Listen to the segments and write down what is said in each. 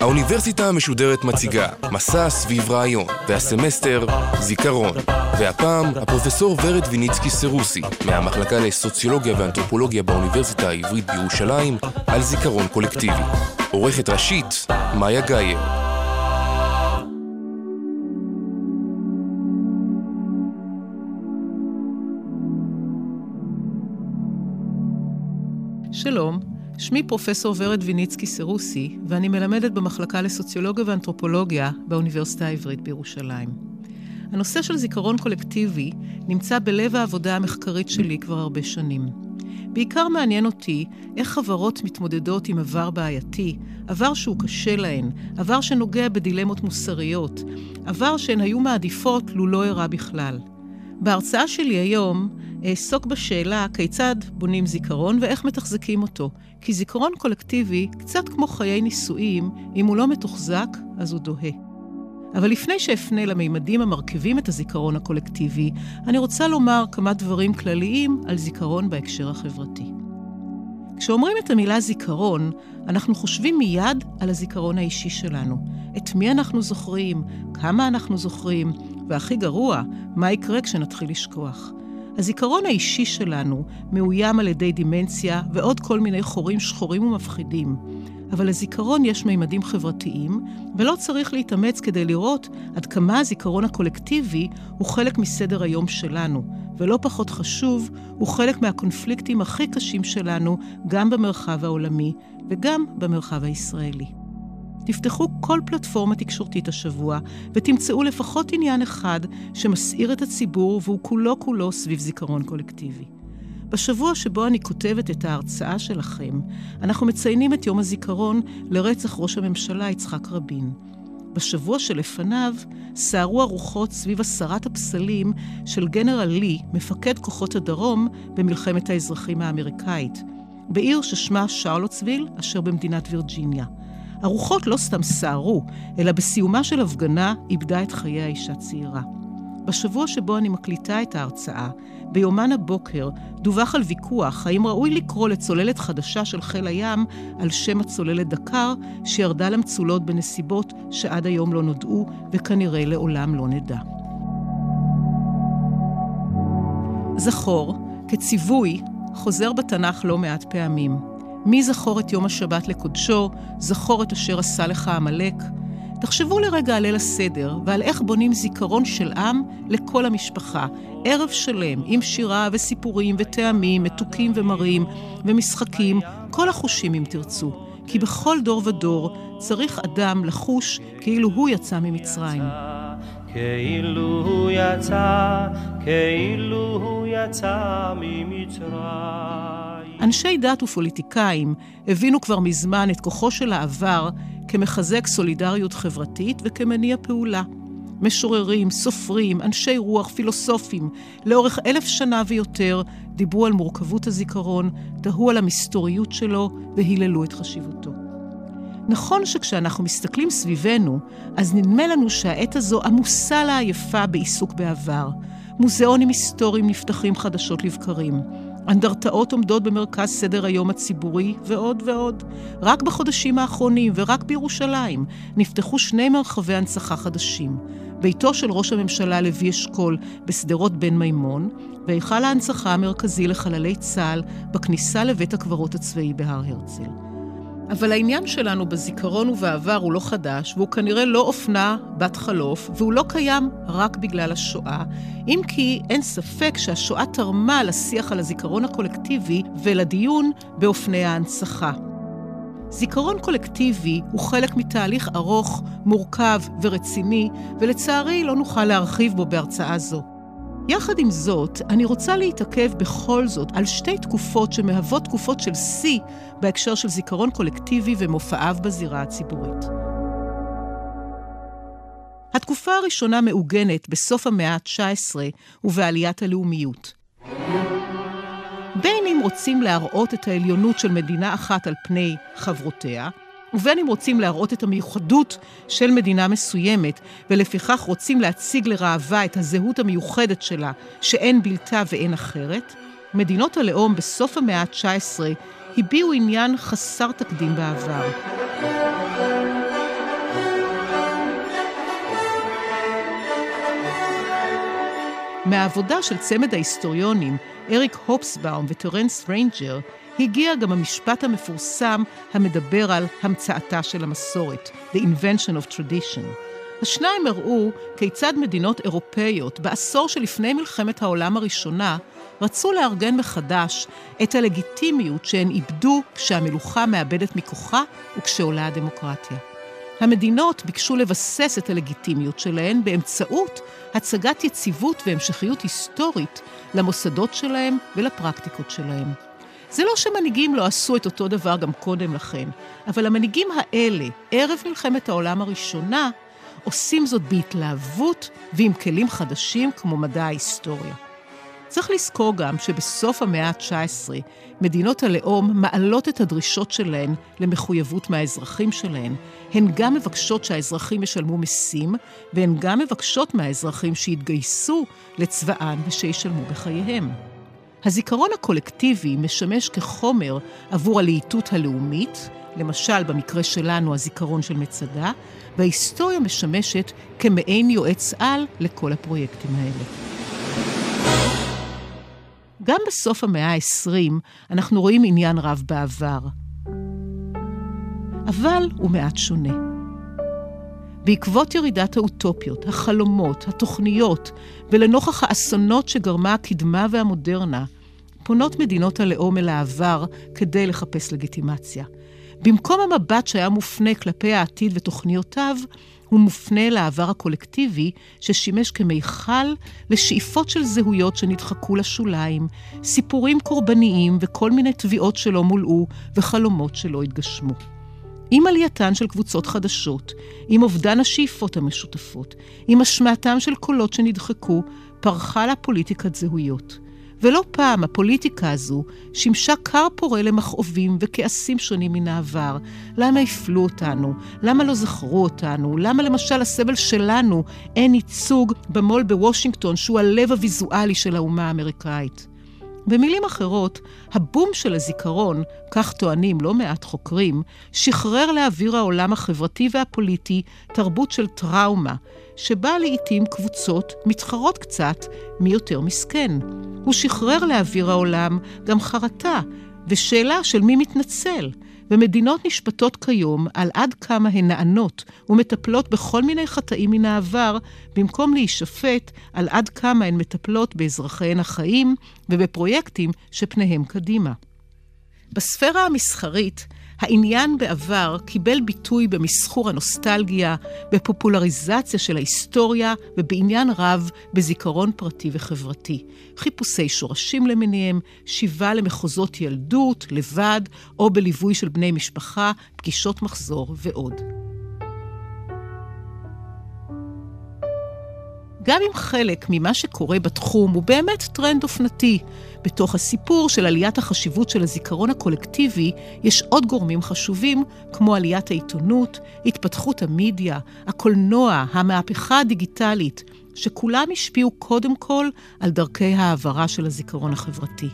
האוניברסיטה המשודרת מציגה מסע סביב רעיון, והסמסטר זיכרון. והפעם הפרופסור ורד ויניצקי סרוסי, מהמחלקה לסוציולוגיה ואנתרופולוגיה באוניברסיטה העברית בירושלים, על זיכרון קולקטיבי. עורכת ראשית, מאיה גאייר. שמי פרופסור ורד ויניצקי סרוסי, ואני מלמדת במחלקה לסוציולוגיה ואנתרופולוגיה באוניברסיטה העברית בירושלים. הנושא של זיכרון קולקטיבי נמצא בלב העבודה המחקרית שלי כבר הרבה שנים. בעיקר מעניין אותי איך חברות מתמודדות עם עבר בעייתי, עבר שהוא קשה להן, עבר שנוגע בדילמות מוסריות, עבר שהן היו מעדיפות לו לא אירע בכלל. בהרצאה שלי היום אעסוק בשאלה כיצד בונים זיכרון ואיך מתחזקים אותו. כי זיכרון קולקטיבי, קצת כמו חיי נישואים, אם הוא לא מתוחזק, אז הוא דוהה. אבל לפני שאפנה למימדים המרכיבים את הזיכרון הקולקטיבי, אני רוצה לומר כמה דברים כלליים על זיכרון בהקשר החברתי. כשאומרים את המילה זיכרון, אנחנו חושבים מיד על הזיכרון האישי שלנו. את מי אנחנו זוכרים, כמה אנחנו זוכרים, והכי גרוע, מה יקרה כשנתחיל לשכוח. הזיכרון האישי שלנו מאוים על ידי דימנציה ועוד כל מיני חורים שחורים ומפחידים. אבל לזיכרון יש מימדים חברתיים, ולא צריך להתאמץ כדי לראות עד כמה הזיכרון הקולקטיבי הוא חלק מסדר היום שלנו, ולא פחות חשוב, הוא חלק מהקונפליקטים הכי קשים שלנו, גם במרחב העולמי וגם במרחב הישראלי. תפתחו כל פלטפורמה תקשורתית השבוע, ותמצאו לפחות עניין אחד שמסעיר את הציבור והוא כולו כולו סביב זיכרון קולקטיבי. בשבוע שבו אני כותבת את ההרצאה שלכם, אנחנו מציינים את יום הזיכרון לרצח ראש הממשלה יצחק רבין. בשבוע שלפניו סערו הרוחות סביב הסרת הפסלים של גנרל לי, מפקד כוחות הדרום במלחמת האזרחים האמריקאית, בעיר ששמה שרלוטסוויל, אשר במדינת וירג'יניה. הרוחות לא סתם סערו, אלא בסיומה של הפגנה איבדה את חיי האישה צעירה. בשבוע שבו אני מקליטה את ההרצאה, ביומן הבוקר דווח על ויכוח האם ראוי לקרוא לצוללת חדשה של חיל הים על שם הצוללת דקר, שירדה למצולות בנסיבות שעד היום לא נודעו וכנראה לעולם לא נדע. זכור, כציווי, חוזר בתנ"ך לא מעט פעמים. מי זכור את יום השבת לקודשו, זכור את אשר עשה לך עמלק. תחשבו לרגע על ליל הסדר ועל איך בונים זיכרון של עם לכל המשפחה. ערב שלם עם שירה וסיפורים וטעמים, מתוקים ומרים ומשחקים, כל החושים אם תרצו. כי בכל דור ודור צריך אדם לחוש כאילו הוא יצא ממצרים. כאילו הוא יצא, כאילו הוא יצא ממצרים. אנשי דת ופוליטיקאים הבינו כבר מזמן את כוחו של העבר כמחזק סולידריות חברתית וכמניע פעולה. משוררים, סופרים, אנשי רוח, פילוסופים, לאורך אלף שנה ויותר, דיברו על מורכבות הזיכרון, תהו על המסתוריות שלו והיללו את חשיבותו. נכון שכשאנחנו מסתכלים סביבנו, אז נדמה לנו שהעת הזו עמוסה לעייפה בעיסוק בעבר. מוזיאונים היסטוריים נפתחים חדשות לבקרים. אנדרטאות עומדות במרכז סדר היום הציבורי, ועוד ועוד. רק בחודשים האחרונים, ורק בירושלים, נפתחו שני מרחבי הנצחה חדשים. ביתו של ראש הממשלה לוי אשכול בשדרות בן מימון, והיכל ההנצחה המרכזי לחללי צה"ל בכניסה לבית הקברות הצבאי בהר הרצל. אבל העניין שלנו בזיכרון ובעבר הוא לא חדש, והוא כנראה לא אופנה בת חלוף, והוא לא קיים רק בגלל השואה, אם כי אין ספק שהשואה תרמה לשיח על הזיכרון הקולקטיבי ולדיון באופני ההנצחה. זיכרון קולקטיבי הוא חלק מתהליך ארוך, מורכב ורציני, ולצערי לא נוכל להרחיב בו בהרצאה זו. יחד עם זאת, אני רוצה להתעכב בכל זאת על שתי תקופות שמהוות תקופות של שיא בהקשר של זיכרון קולקטיבי ומופעיו בזירה הציבורית. התקופה הראשונה מעוגנת בסוף המאה ה-19 ובעליית הלאומיות. בין אם רוצים להראות את העליונות של מדינה אחת על פני חברותיה, ובין אם רוצים להראות את המיוחדות של מדינה מסוימת, ולפיכך רוצים להציג לראווה את הזהות המיוחדת שלה, שאין בלתה ואין אחרת, מדינות הלאום בסוף המאה ה-19 הביעו עניין חסר תקדים בעבר. מהעבודה של צמד ההיסטוריונים, אריק הובסבאום וטרנס ריינג'ר, הגיע גם המשפט המפורסם המדבר על המצאתה של המסורת, The Invention of Tradition. השניים הראו כיצד מדינות אירופאיות בעשור שלפני מלחמת העולם הראשונה רצו לארגן מחדש את הלגיטימיות שהן איבדו כשהמלוכה מאבדת מכוחה וכשעולה הדמוקרטיה. המדינות ביקשו לבסס את הלגיטימיות שלהן באמצעות הצגת יציבות והמשכיות היסטורית למוסדות שלהם ולפרקטיקות שלהם. זה לא שמנהיגים לא עשו את אותו דבר גם קודם לכן, אבל המנהיגים האלה, ערב מלחמת העולם הראשונה, עושים זאת בהתלהבות ועם כלים חדשים כמו מדע ההיסטוריה. צריך לזכור גם שבסוף המאה ה-19 מדינות הלאום מעלות את הדרישות שלהן למחויבות מהאזרחים שלהן. הן גם מבקשות שהאזרחים ישלמו מיסים, והן גם מבקשות מהאזרחים שיתגייסו לצבאן ושישלמו בחייהם. הזיכרון הקולקטיבי משמש כחומר עבור הלהיטות הלאומית, למשל במקרה שלנו הזיכרון של מצדה, וההיסטוריה משמשת כמעין יועץ על לכל הפרויקטים האלה. גם בסוף המאה ה-20 אנחנו רואים עניין רב בעבר. אבל הוא מעט שונה. בעקבות ירידת האוטופיות, החלומות, התוכניות, ולנוכח האסונות שגרמה הקדמה והמודרנה, פונות מדינות הלאום אל העבר כדי לחפש לגיטימציה. במקום המבט שהיה מופנה כלפי העתיד ותוכניותיו, הוא מופנה לעבר הקולקטיבי ששימש כמיכל לשאיפות של זהויות שנדחקו לשוליים, סיפורים קורבניים וכל מיני תביעות שלא מולאו וחלומות שלא התגשמו. עם עלייתן של קבוצות חדשות, עם אובדן השאיפות המשותפות, עם השמעתם של קולות שנדחקו, פרחה לה פוליטיקת זהויות. ולא פעם הפוליטיקה הזו שימשה כר פורה למכאובים וכעסים שונים מן העבר. למה הפלו אותנו? למה לא זכרו אותנו? למה למשל הסבל שלנו אין ייצוג במו"ל בוושינגטון, שהוא הלב הוויזואלי של האומה האמריקאית? במילים אחרות, הבום של הזיכרון, כך טוענים לא מעט חוקרים, שחרר לאוויר העולם החברתי והפוליטי תרבות של טראומה, שבה לעיתים קבוצות מתחרות קצת מי יותר מסכן. הוא שחרר לאוויר העולם גם חרטה ושאלה של מי מתנצל. ומדינות נשפטות כיום על עד כמה הן נענות ומטפלות בכל מיני חטאים מן העבר, במקום להישפט על עד כמה הן מטפלות באזרחיהן החיים ובפרויקטים שפניהם קדימה. בספירה המסחרית, העניין בעבר קיבל ביטוי במסחור הנוסטלגיה, בפופולריזציה של ההיסטוריה ובעניין רב בזיכרון פרטי וחברתי. חיפושי שורשים למיניהם, שיבה למחוזות ילדות, לבד, או בליווי של בני משפחה, פגישות מחזור ועוד. גם אם חלק ממה שקורה בתחום הוא באמת טרנד אופנתי, בתוך הסיפור של עליית החשיבות של הזיכרון הקולקטיבי, יש עוד גורמים חשובים, כמו עליית העיתונות, התפתחות המדיה, הקולנוע, המהפכה הדיגיטלית, שכולם השפיעו קודם כל על דרכי העברה של הזיכרון החברתי.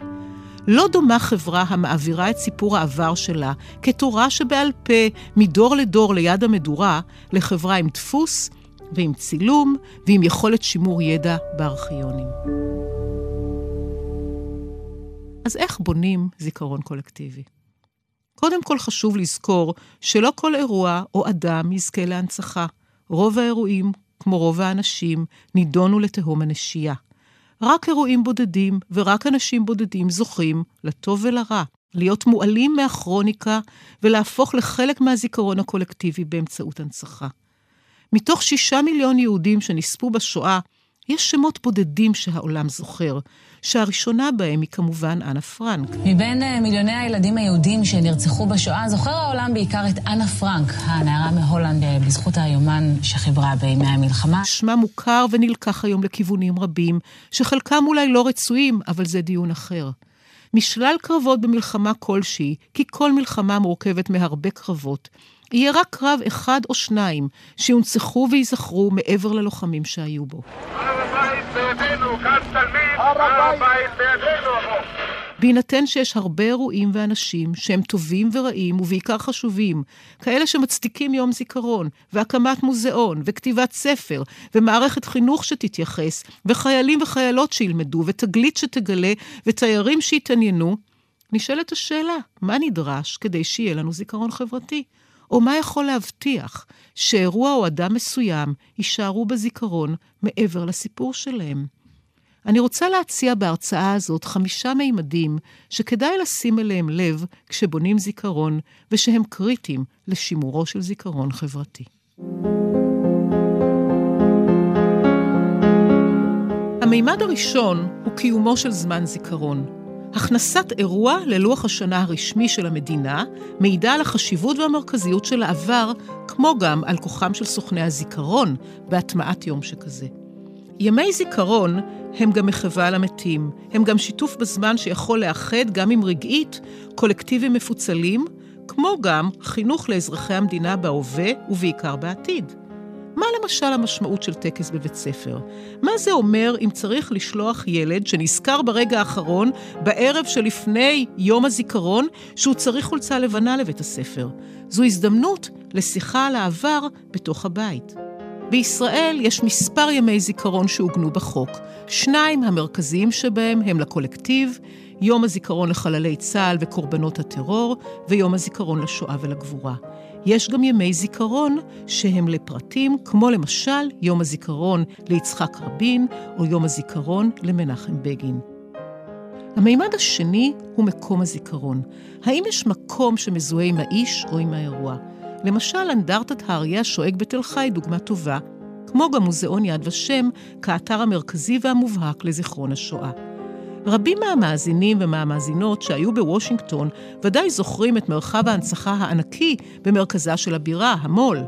לא דומה חברה המעבירה את סיפור העבר שלה כתורה שבעל פה, מדור לדור ליד המדורה, לחברה עם דפוס ועם צילום ועם יכולת שימור ידע בארכיונים. אז איך בונים זיכרון קולקטיבי? קודם כל חשוב לזכור שלא כל אירוע או אדם יזכה להנצחה. רוב האירועים, כמו רוב האנשים, נידונו לתהום הנשייה. רק אירועים בודדים ורק אנשים בודדים זוכים, לטוב ולרע, להיות מועלים מהכרוניקה ולהפוך לחלק מהזיכרון הקולקטיבי באמצעות הנצחה. מתוך שישה מיליון יהודים שנספו בשואה, יש שמות בודדים שהעולם זוכר, שהראשונה בהם היא כמובן אנה פרנק. מבין אה, מיליוני הילדים היהודים שנרצחו בשואה, זוכר העולם בעיקר את אנה פרנק, הנערה מהולנד, אה, בזכות היומן שחיברה בימי המלחמה. שמה מוכר ונלקח היום לכיוונים רבים, שחלקם אולי לא רצויים, אבל זה דיון אחר. משלל קרבות במלחמה כלשהי, כי כל מלחמה מורכבת מהרבה קרבות, יהיה רק קרב אחד או שניים שיונצחו וייזכרו מעבר ללוחמים שהיו בו. בהינתן שיש הרבה אירועים ואנשים שהם טובים ורעים ובעיקר חשובים, כאלה שמצדיקים יום זיכרון, והקמת מוזיאון, וכתיבת ספר, ומערכת חינוך שתתייחס, וחיילים וחיילות שילמדו, ותגלית שתגלה, ותיירים שיתעניינו, נשאלת השאלה, מה נדרש כדי שיהיה לנו זיכרון חברתי? או מה יכול להבטיח שאירוע או אדם מסוים יישארו בזיכרון מעבר לסיפור שלהם? אני רוצה להציע בהרצאה הזאת חמישה מימדים שכדאי לשים אליהם לב כשבונים זיכרון, ושהם קריטיים לשימורו של זיכרון חברתי. המימד הראשון הוא קיומו של זמן זיכרון. הכנסת אירוע ללוח השנה הרשמי של המדינה מעידה על החשיבות והמרכזיות של העבר, כמו גם על כוחם של סוכני הזיכרון בהטמעת יום שכזה. ימי זיכרון הם גם מחווה למתים, הם גם שיתוף בזמן שיכול לאחד, גם אם רגעית, קולקטיבים מפוצלים, כמו גם חינוך לאזרחי המדינה בהווה ובעיקר בעתיד. למשל המשמעות של טקס בבית ספר? מה זה אומר אם צריך לשלוח ילד שנזכר ברגע האחרון, בערב שלפני יום הזיכרון, שהוא צריך חולצה לבנה לבית הספר? זו הזדמנות לשיחה על העבר בתוך הבית. בישראל יש מספר ימי זיכרון שעוגנו בחוק. שניים המרכזיים שבהם הם לקולקטיב, יום הזיכרון לחללי צה"ל וקורבנות הטרור, ויום הזיכרון לשואה ולגבורה. יש גם ימי זיכרון שהם לפרטים, כמו למשל יום הזיכרון ליצחק רבין, או יום הזיכרון למנחם בגין. המימד השני הוא מקום הזיכרון. האם יש מקום שמזוהה עם האיש או עם האירוע? למשל, אנדרטת האריה השואג בתל חי דוגמה טובה, כמו גם מוזיאון יד ושם, כאתר המרכזי והמובהק לזיכרון השואה. רבים מהמאזינים ומהמאזינות שהיו בוושינגטון ודאי זוכרים את מרחב ההנצחה הענקי במרכזה של הבירה, המו"ל,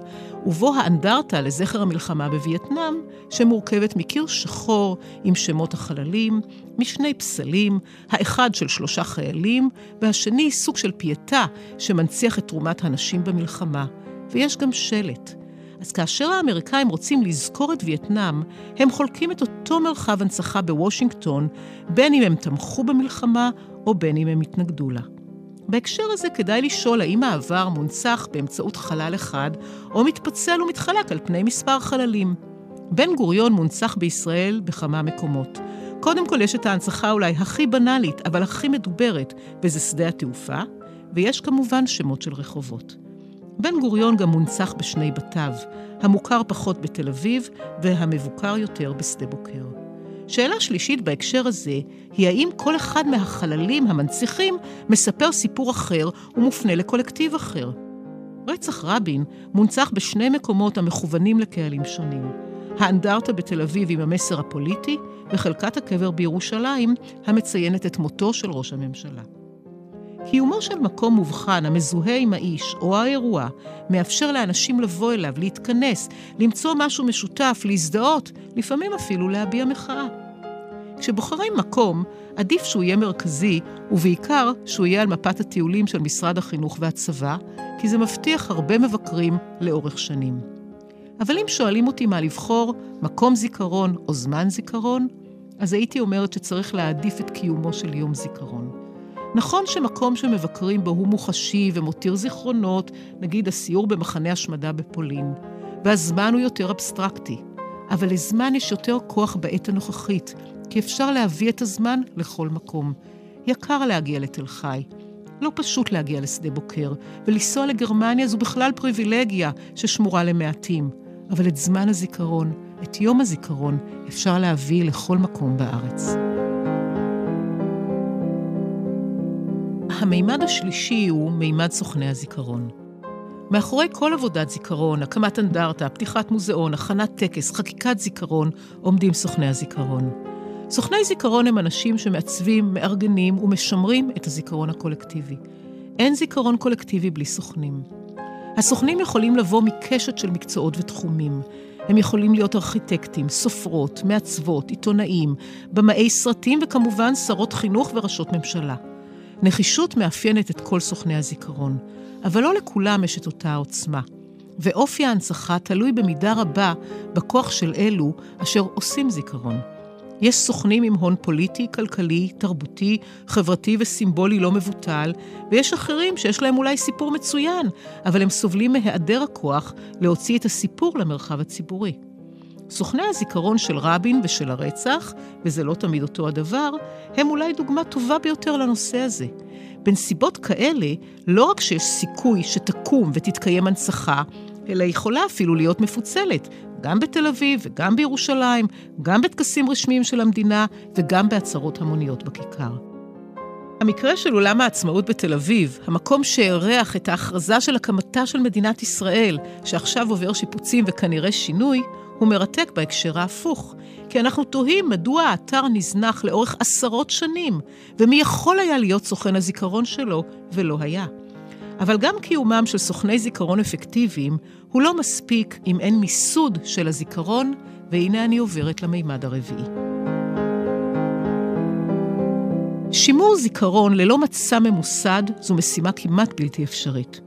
ובו האנדרטה לזכר המלחמה בווייטנאם, שמורכבת מקיר שחור עם שמות החללים, משני פסלים, האחד של שלושה חיילים, והשני סוג של פייטה שמנציח את תרומת הנשים במלחמה. ויש גם שלט. אז כאשר האמריקאים רוצים לזכור את וייטנאם, הם חולקים את אותו מרחב הנצחה בוושינגטון, בין אם הם תמכו במלחמה או בין אם הם התנגדו לה. בהקשר הזה כדאי לשאול האם העבר מונצח באמצעות חלל אחד, או מתפצל ומתחלק על פני מספר חללים. בן גוריון מונצח בישראל בכמה מקומות. קודם כל יש את ההנצחה אולי הכי בנאלית, אבל הכי מדוברת, וזה שדה התעופה, ויש כמובן שמות של רחובות. בן גוריון גם מונצח בשני בתיו, המוכר פחות בתל אביב והמבוקר יותר בשדה בוקר. שאלה שלישית בהקשר הזה היא האם כל אחד מהחללים המנציחים מספר סיפור אחר ומופנה לקולקטיב אחר. רצח רבין מונצח בשני מקומות המכוונים לקהלים שונים. האנדרטה בתל אביב עם המסר הפוליטי, וחלקת הקבר בירושלים המציינת את מותו של ראש הממשלה. קיומו של מקום מובחן המזוהה עם האיש או האירוע מאפשר לאנשים לבוא אליו, להתכנס, למצוא משהו משותף, להזדהות, לפעמים אפילו להביע מחאה. כשבוחרים מקום, עדיף שהוא יהיה מרכזי, ובעיקר שהוא יהיה על מפת הטיולים של משרד החינוך והצבא, כי זה מבטיח הרבה מבקרים לאורך שנים. אבל אם שואלים אותי מה לבחור, מקום זיכרון או זמן זיכרון, אז הייתי אומרת שצריך להעדיף את קיומו של יום זיכרון. נכון שמקום שמבקרים בו הוא מוחשי ומותיר זיכרונות, נגיד הסיור במחנה השמדה בפולין, והזמן הוא יותר אבסטרקטי, אבל לזמן יש יותר כוח בעת הנוכחית, כי אפשר להביא את הזמן לכל מקום. יקר להגיע לתל חי. לא פשוט להגיע לשדה בוקר, ולנסוע לגרמניה זו בכלל פריבילגיה ששמורה למעטים. אבל את זמן הזיכרון, את יום הזיכרון, אפשר להביא לכל מקום בארץ. המימד השלישי הוא מימד סוכני הזיכרון. מאחורי כל עבודת זיכרון, הקמת אנדרטה, פתיחת מוזיאון, הכנת טקס, חקיקת זיכרון, עומדים סוכני הזיכרון. סוכני זיכרון הם אנשים שמעצבים, מארגנים ומשמרים את הזיכרון הקולקטיבי. אין זיכרון קולקטיבי בלי סוכנים. הסוכנים יכולים לבוא מקשת של מקצועות ותחומים. הם יכולים להיות ארכיטקטים, סופרות, מעצבות, עיתונאים, במאי סרטים וכמובן שרות חינוך וראשות ממשלה. נחישות מאפיינת את כל סוכני הזיכרון, אבל לא לכולם יש את אותה העוצמה. ואופי ההנצחה תלוי במידה רבה בכוח של אלו אשר עושים זיכרון. יש סוכנים עם הון פוליטי, כלכלי, תרבותי, חברתי וסימבולי לא מבוטל, ויש אחרים שיש להם אולי סיפור מצוין, אבל הם סובלים מהיעדר הכוח להוציא את הסיפור למרחב הציבורי. סוכני הזיכרון של רבין ושל הרצח, וזה לא תמיד אותו הדבר, הם אולי דוגמה טובה ביותר לנושא הזה. בנסיבות כאלה, לא רק שיש סיכוי שתקום ותתקיים הנצחה, אלא יכולה אפילו להיות מפוצלת, גם בתל אביב וגם בירושלים, גם בטקסים רשמיים של המדינה וגם בעצרות המוניות בכיכר. המקרה של אולם העצמאות בתל אביב, המקום שאירח את ההכרזה של הקמתה של מדינת ישראל, שעכשיו עובר שיפוצים וכנראה שינוי, הוא מרתק בהקשר ההפוך. כי אנחנו תוהים מדוע האתר נזנח לאורך עשרות שנים, ומי יכול היה להיות סוכן הזיכרון שלו, ולא היה. אבל גם קיומם של סוכני זיכרון אפקטיביים הוא לא מספיק אם אין מיסוד של הזיכרון, והנה אני עוברת למימד הרביעי. שימור זיכרון ללא מצע ממוסד זו משימה כמעט בלתי אפשרית.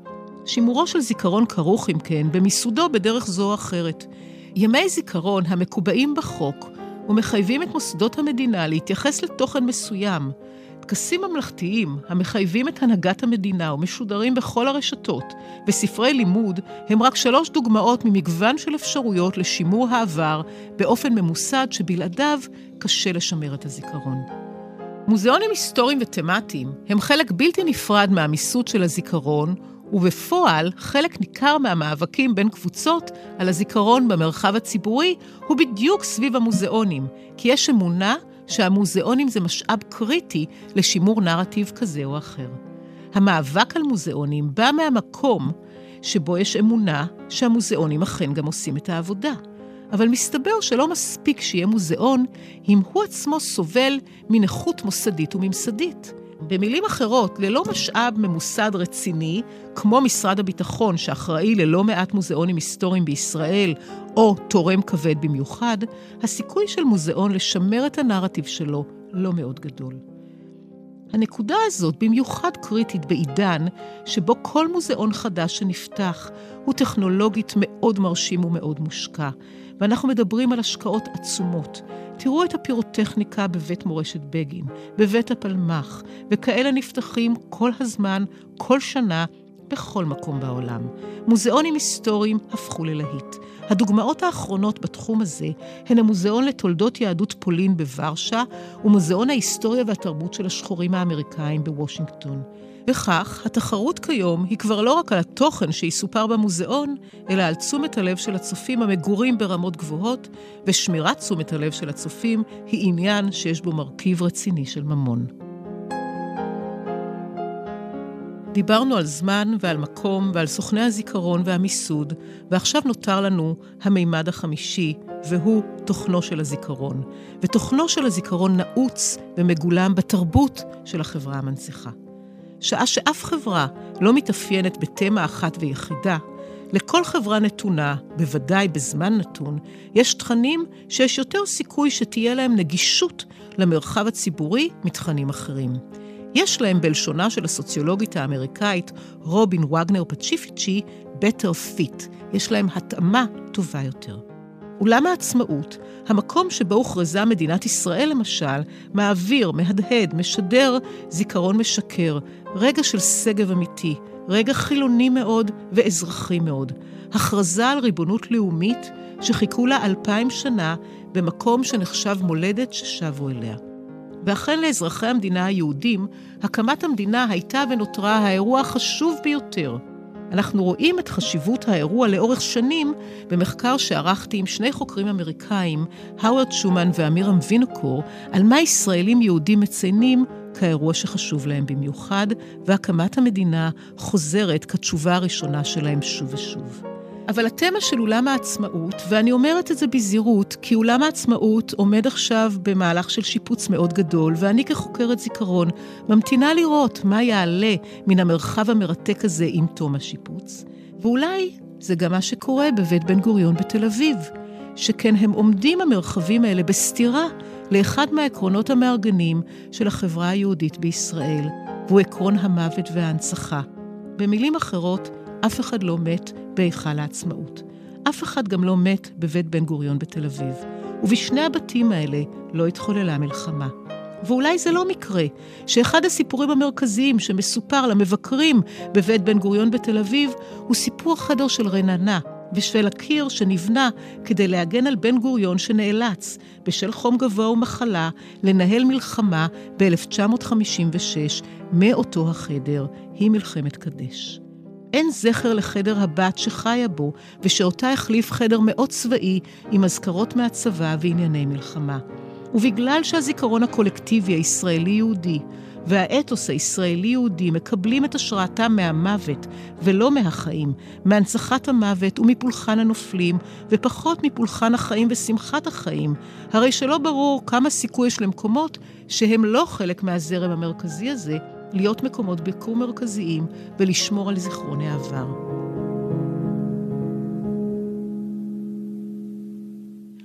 שימורו של זיכרון כרוך, אם כן, במיסודו בדרך זו או אחרת. ימי זיכרון המקובעים בחוק ומחייבים את מוסדות המדינה להתייחס לתוכן מסוים, טקסים ממלכתיים המחייבים את הנהגת המדינה ומשודרים בכל הרשתות, וספרי לימוד הם רק שלוש דוגמאות ממגוון של אפשרויות לשימור העבר באופן ממוסד שבלעדיו קשה לשמר את הזיכרון. מוזיאונים היסטוריים ותמטיים הם חלק בלתי נפרד מהמיסוד של הזיכרון, ובפועל חלק ניכר מהמאבקים בין קבוצות על הזיכרון במרחב הציבורי הוא בדיוק סביב המוזיאונים, כי יש אמונה שהמוזיאונים זה משאב קריטי לשימור נרטיב כזה או אחר. המאבק על מוזיאונים בא מהמקום שבו יש אמונה שהמוזיאונים אכן גם עושים את העבודה. אבל מסתבר שלא מספיק שיהיה מוזיאון אם הוא עצמו סובל מנכות מוסדית וממסדית. במילים אחרות, ללא משאב ממוסד רציני, כמו משרד הביטחון, שאחראי ללא מעט מוזיאונים היסטוריים בישראל, או תורם כבד במיוחד, הסיכוי של מוזיאון לשמר את הנרטיב שלו לא מאוד גדול. הנקודה הזאת במיוחד קריטית בעידן שבו כל מוזיאון חדש שנפתח הוא טכנולוגית מאוד מרשים ומאוד מושקע, ואנחנו מדברים על השקעות עצומות. תראו את הפירוטכניקה בבית מורשת בגין, בבית הפלמ"ח, וכאלה נפתחים כל הזמן, כל שנה, בכל מקום בעולם. מוזיאונים היסטוריים הפכו ללהיט. הדוגמאות האחרונות בתחום הזה הן המוזיאון לתולדות יהדות פולין בוורשה ומוזיאון ההיסטוריה והתרבות של השחורים האמריקאים בוושינגטון. וכך, התחרות כיום היא כבר לא רק על התוכן שיסופר במוזיאון, אלא על תשומת הלב של הצופים המגורים ברמות גבוהות, ושמירת תשומת הלב של הצופים היא עניין שיש בו מרכיב רציני של ממון. דיברנו על זמן ועל מקום ועל סוכני הזיכרון והמיסוד, ועכשיו נותר לנו המימד החמישי, והוא תוכנו של הזיכרון. ותוכנו של הזיכרון נעוץ ומגולם בתרבות של החברה המנציחה. שעה שאף חברה לא מתאפיינת בתמה אחת ויחידה, לכל חברה נתונה, בוודאי בזמן נתון, יש תכנים שיש יותר סיכוי שתהיה להם נגישות למרחב הציבורי מתכנים אחרים. יש להם, בלשונה של הסוציולוגית האמריקאית רובין וגנר פצ'יפיצ'י, better fit. יש להם התאמה טובה יותר. אולם העצמאות, המקום שבו הוכרזה מדינת ישראל למשל, מעביר, מהדהד, משדר זיכרון משקר, רגע של שגב אמיתי, רגע חילוני מאוד ואזרחי מאוד. הכרזה על ריבונות לאומית שחיכו לה אלפיים שנה במקום שנחשב מולדת ששבו אליה. ואכן לאזרחי המדינה היהודים, הקמת המדינה הייתה ונותרה האירוע החשוב ביותר. אנחנו רואים את חשיבות האירוע לאורך שנים במחקר שערכתי עם שני חוקרים אמריקאים, האוורד שומן ואמירם וינוקור, על מה ישראלים יהודים מציינים כאירוע שחשוב להם במיוחד, והקמת המדינה חוזרת כתשובה הראשונה שלהם שוב ושוב. אבל התמה של אולם העצמאות, ואני אומרת את זה בזהירות, כי אולם העצמאות עומד עכשיו במהלך של שיפוץ מאוד גדול, ואני כחוקרת זיכרון ממתינה לראות מה יעלה מן המרחב המרתק הזה עם תום השיפוץ. ואולי זה גם מה שקורה בבית בן גוריון בתל אביב, שכן הם עומדים המרחבים האלה בסתירה לאחד מהעקרונות המארגנים של החברה היהודית בישראל, והוא עקרון המוות וההנצחה. במילים אחרות, אף אחד לא מת בהיכל העצמאות. אף אחד גם לא מת בבית בן גוריון בתל אביב. ובשני הבתים האלה, לא התחוללה מלחמה. ואולי זה לא מקרה, שאחד הסיפורים המרכזיים שמסופר למבקרים בבית בן גוריון בתל אביב, הוא סיפור חדר של רננה, בשביל הקיר שנבנה כדי להגן על בן גוריון שנאלץ, בשל חום גבוה ומחלה, לנהל מלחמה ב-1956 מאותו החדר, היא מלחמת קדש. אין זכר לחדר הבת שחיה בו, ושאותה החליף חדר מאוד צבאי עם אזכרות מהצבא וענייני מלחמה. ובגלל שהזיכרון הקולקטיבי הישראלי-יהודי והאתוס הישראלי-יהודי מקבלים את השראתם מהמוות ולא מהחיים, מהנצחת המוות ומפולחן הנופלים, ופחות מפולחן החיים ושמחת החיים, הרי שלא ברור כמה סיכוי יש למקומות שהם לא חלק מהזרם המרכזי הזה, להיות מקומות ביקור מרכזיים ולשמור על זיכרוני העבר.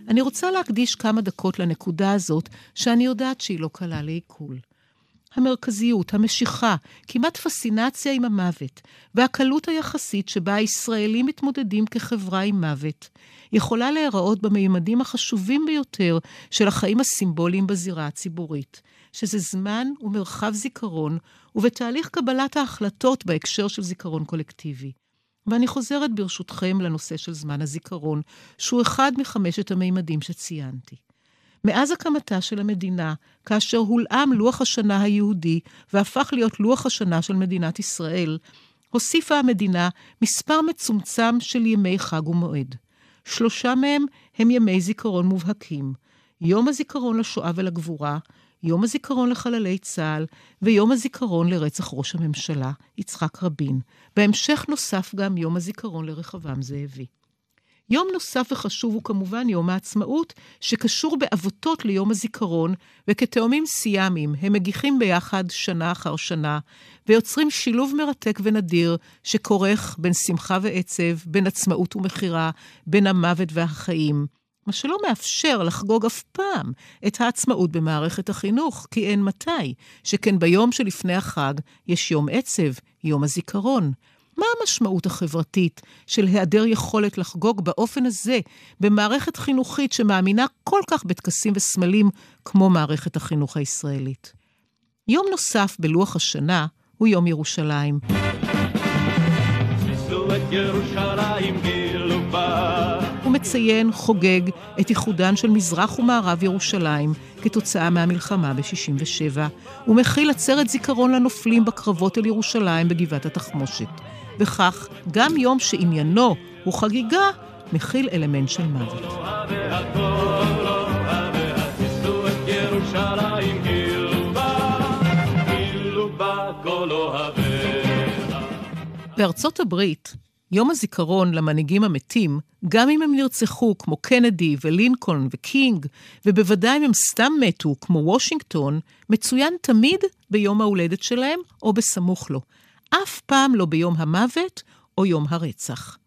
אני רוצה להקדיש כמה דקות לנקודה הזאת, שאני יודעת שהיא לא קלה לעיכול. המרכזיות, המשיכה, כמעט פסינציה עם המוות, והקלות היחסית שבה הישראלים מתמודדים כחברה עם מוות, יכולה להיראות במימדים החשובים ביותר של החיים הסימבוליים בזירה הציבורית, שזה זמן ומרחב זיכרון, ובתהליך קבלת ההחלטות בהקשר של זיכרון קולקטיבי. ואני חוזרת ברשותכם לנושא של זמן הזיכרון, שהוא אחד מחמשת המימדים שציינתי. מאז הקמתה של המדינה, כאשר הולאם לוח השנה היהודי והפך להיות לוח השנה של מדינת ישראל, הוסיפה המדינה מספר מצומצם של ימי חג ומועד. שלושה מהם הם ימי זיכרון מובהקים. יום הזיכרון לשואה ולגבורה, יום הזיכרון לחללי צה"ל ויום הזיכרון לרצח ראש הממשלה, יצחק רבין. בהמשך נוסף גם יום הזיכרון לרחבעם זאבי. יום נוסף וחשוב הוא כמובן יום העצמאות, שקשור בעבותות ליום הזיכרון, וכתאומים סיאמיים הם מגיחים ביחד שנה אחר שנה, ויוצרים שילוב מרתק ונדיר, שכורך בין שמחה ועצב, בין עצמאות ומכירה, בין המוות והחיים. מה שלא מאפשר לחגוג אף פעם את העצמאות במערכת החינוך, כי אין מתי, שכן ביום שלפני החג יש יום עצב, יום הזיכרון. מה המשמעות החברתית של היעדר יכולת לחגוג באופן הזה במערכת חינוכית שמאמינה כל כך בטקסים וסמלים כמו מערכת החינוך הישראלית? יום נוסף בלוח השנה הוא יום ירושלים. הוא מציין, חוגג, את איחודן של מזרח ומערב ירושלים כתוצאה מהמלחמה ב-67, ומכיל עצרת זיכרון לנופלים בקרבות על ירושלים בגבעת התחמושת. וכך גם יום שעניינו הוא חגיגה, מכיל אלמנט של מוות. בארצות הברית, יום הזיכרון למנהיגים המתים, גם אם הם נרצחו כמו קנדי ולינקולן וקינג, ובוודאי אם הם סתם מתו כמו וושינגטון, מצוין תמיד ביום ההולדת שלהם או בסמוך לו. אף פעם לא ביום המוות או יום הרצח.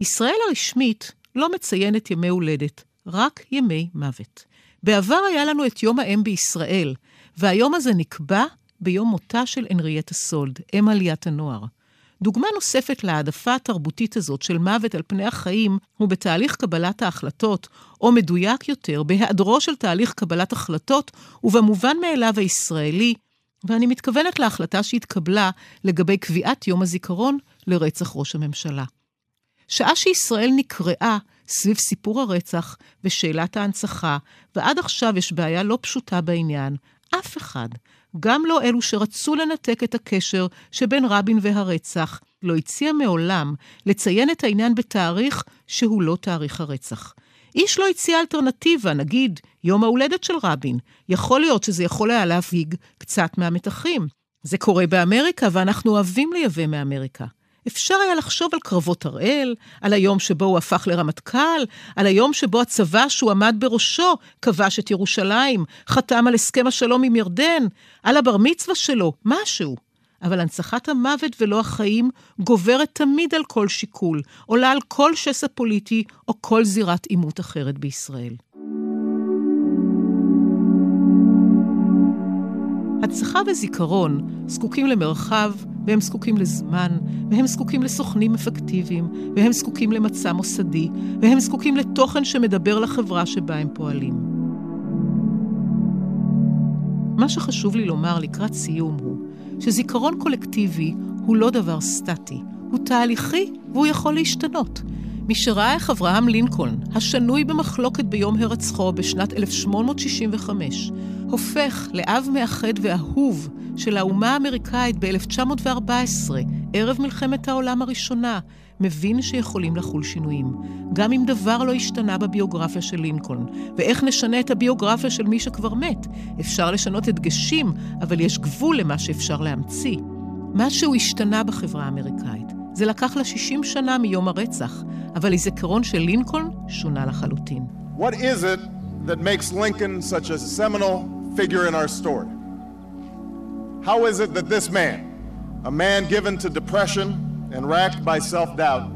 ישראל הרשמית לא מציינת ימי הולדת, רק ימי מוות. בעבר היה לנו את יום האם בישראל, והיום הזה נקבע ביום מותה של הנרייטה סולד, אם עליית הנוער. דוגמה נוספת להעדפה התרבותית הזאת של מוות על פני החיים הוא בתהליך קבלת ההחלטות, או מדויק יותר, בהיעדרו של תהליך קבלת החלטות, ובמובן מאליו הישראלי, ואני מתכוונת להחלטה שהתקבלה לגבי קביעת יום הזיכרון לרצח ראש הממשלה. שעה שישראל נקראה סביב סיפור הרצח ושאלת ההנצחה, ועד עכשיו יש בעיה לא פשוטה בעניין, אף אחד, גם לא אלו שרצו לנתק את הקשר שבין רבין והרצח, לא הציע מעולם לציין את העניין בתאריך שהוא לא תאריך הרצח. איש לא הציע אלטרנטיבה, נגיד יום ההולדת של רבין. יכול להיות שזה יכול היה להבהיג קצת מהמתחים. זה קורה באמריקה, ואנחנו אוהבים לייבא מאמריקה. אפשר היה לחשוב על קרבות הראל, על היום שבו הוא הפך לרמטכ"ל, על היום שבו הצבא שהוא עמד בראשו כבש את ירושלים, חתם על הסכם השלום עם ירדן, על הבר מצווה שלו, משהו. אבל הנצחת המוות ולא החיים גוברת תמיד על כל שיקול, עולה על כל שסע פוליטי או כל זירת עימות אחרת בישראל. הנצחה וזיכרון זקוקים למרחב, והם זקוקים לזמן, והם זקוקים לסוכנים אפקטיביים, והם זקוקים למצע מוסדי, והם זקוקים לתוכן שמדבר לחברה שבה הם פועלים. מה שחשוב לי לומר לקראת סיום הוא שזיכרון קולקטיבי הוא לא דבר סטטי, הוא תהליכי והוא יכול להשתנות. מי שראה איך אברהם לינקולן, השנוי במחלוקת ביום הרצחו בשנת 1865, הופך לאב מאחד ואהוב של האומה האמריקאית ב-1914, ערב מלחמת העולם הראשונה, מבין שיכולים לחול שינויים. גם אם דבר לא השתנה בביוגרפיה של לינקולן. ואיך נשנה את הביוגרפיה של מי שכבר מת? אפשר לשנות הדגשים, אבל יש גבול למה שאפשר להמציא. משהו השתנה בחברה האמריקאית. זה לקח לה 60 שנה מיום הרצח, אבל הזיכרון של לינקולן שונה לחלוטין. What is it that makes Lincoln such a seminal figure in our story? How is it that this man, a man given to depression and racked by self-doubt,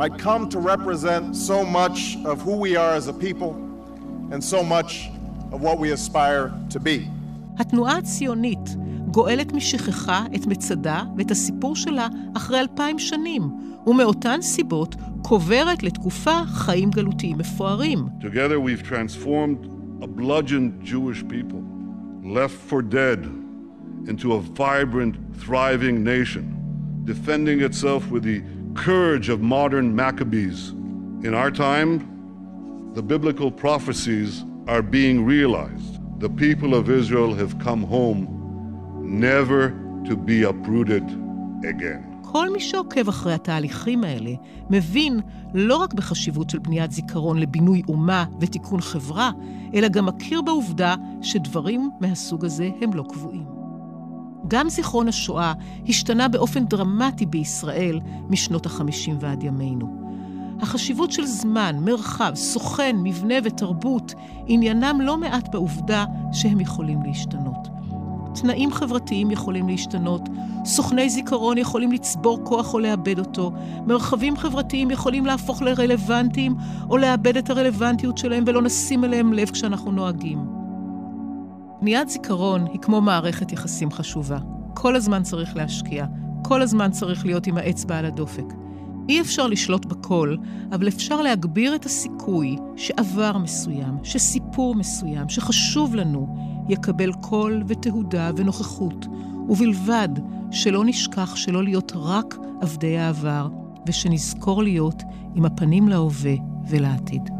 might come to represent so much of who we are as a people and so much of what we aspire to be? התנועה הציונית גואלת משכחה את מצדה ואת הסיפור שלה אחרי אלפיים שנים, ומאותן סיבות קוברת לתקופה חיים גלותיים מפוארים. Together we've transformed a bludgeoned Jewish people, left for dead, into a vibrant, thriving nation, defending itself with the courage of modern Maccabees. In our time, the biblical prophecies are being realized. The people of Israel have come home never to be uprooted again. כל מי שעוקב אחרי התהליכים האלה מבין לא רק בחשיבות של בניית זיכרון לבינוי אומה ותיקון חברה, אלא גם מכיר בעובדה שדברים מהסוג הזה הם לא קבועים. גם זיכרון השואה השתנה באופן דרמטי בישראל משנות ה-50 ועד ימינו. החשיבות של זמן, מרחב, סוכן, מבנה ותרבות עניינם לא מעט בעובדה שהם יכולים להשתנות. תנאים חברתיים יכולים להשתנות, סוכני זיכרון יכולים לצבור כוח או לאבד אותו, מרחבים חברתיים יכולים להפוך לרלוונטיים או לאבד את הרלוונטיות שלהם ולא נשים אליהם לב כשאנחנו נוהגים. בניית זיכרון היא כמו מערכת יחסים חשובה. כל הזמן צריך להשקיע, כל הזמן צריך להיות עם האצבע על הדופק. אי אפשר לשלוט בכל, אבל אפשר להגביר את הסיכוי שעבר מסוים, שסיפור מסוים, שחשוב לנו, יקבל קול ותהודה ונוכחות, ובלבד שלא נשכח שלא להיות רק עבדי העבר, ושנזכור להיות עם הפנים להווה ולעתיד.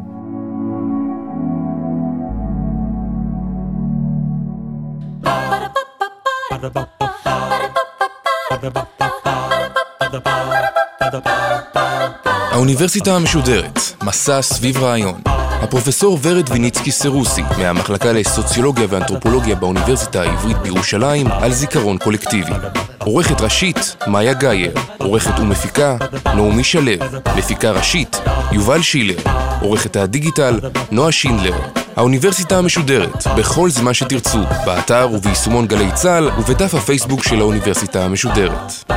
האוניברסיטה המשודרת, מסע סביב רעיון. הפרופסור ורד ויניצקי סרוסי, מהמחלקה לסוציולוגיה ואנתרופולוגיה באוניברסיטה העברית בירושלים, על זיכרון קולקטיבי. עורכת ראשית, מאיה גאייר. עורכת ומפיקה, נעמי שלו. מפיקה ראשית, יובל שילר. עורכת הדיגיטל, נועה שינדלר. האוניברסיטה המשודרת, בכל זמן שתרצו, באתר וביישומון גלי צה"ל ובדף הפייסבוק של האוניברסיטה המשודרת.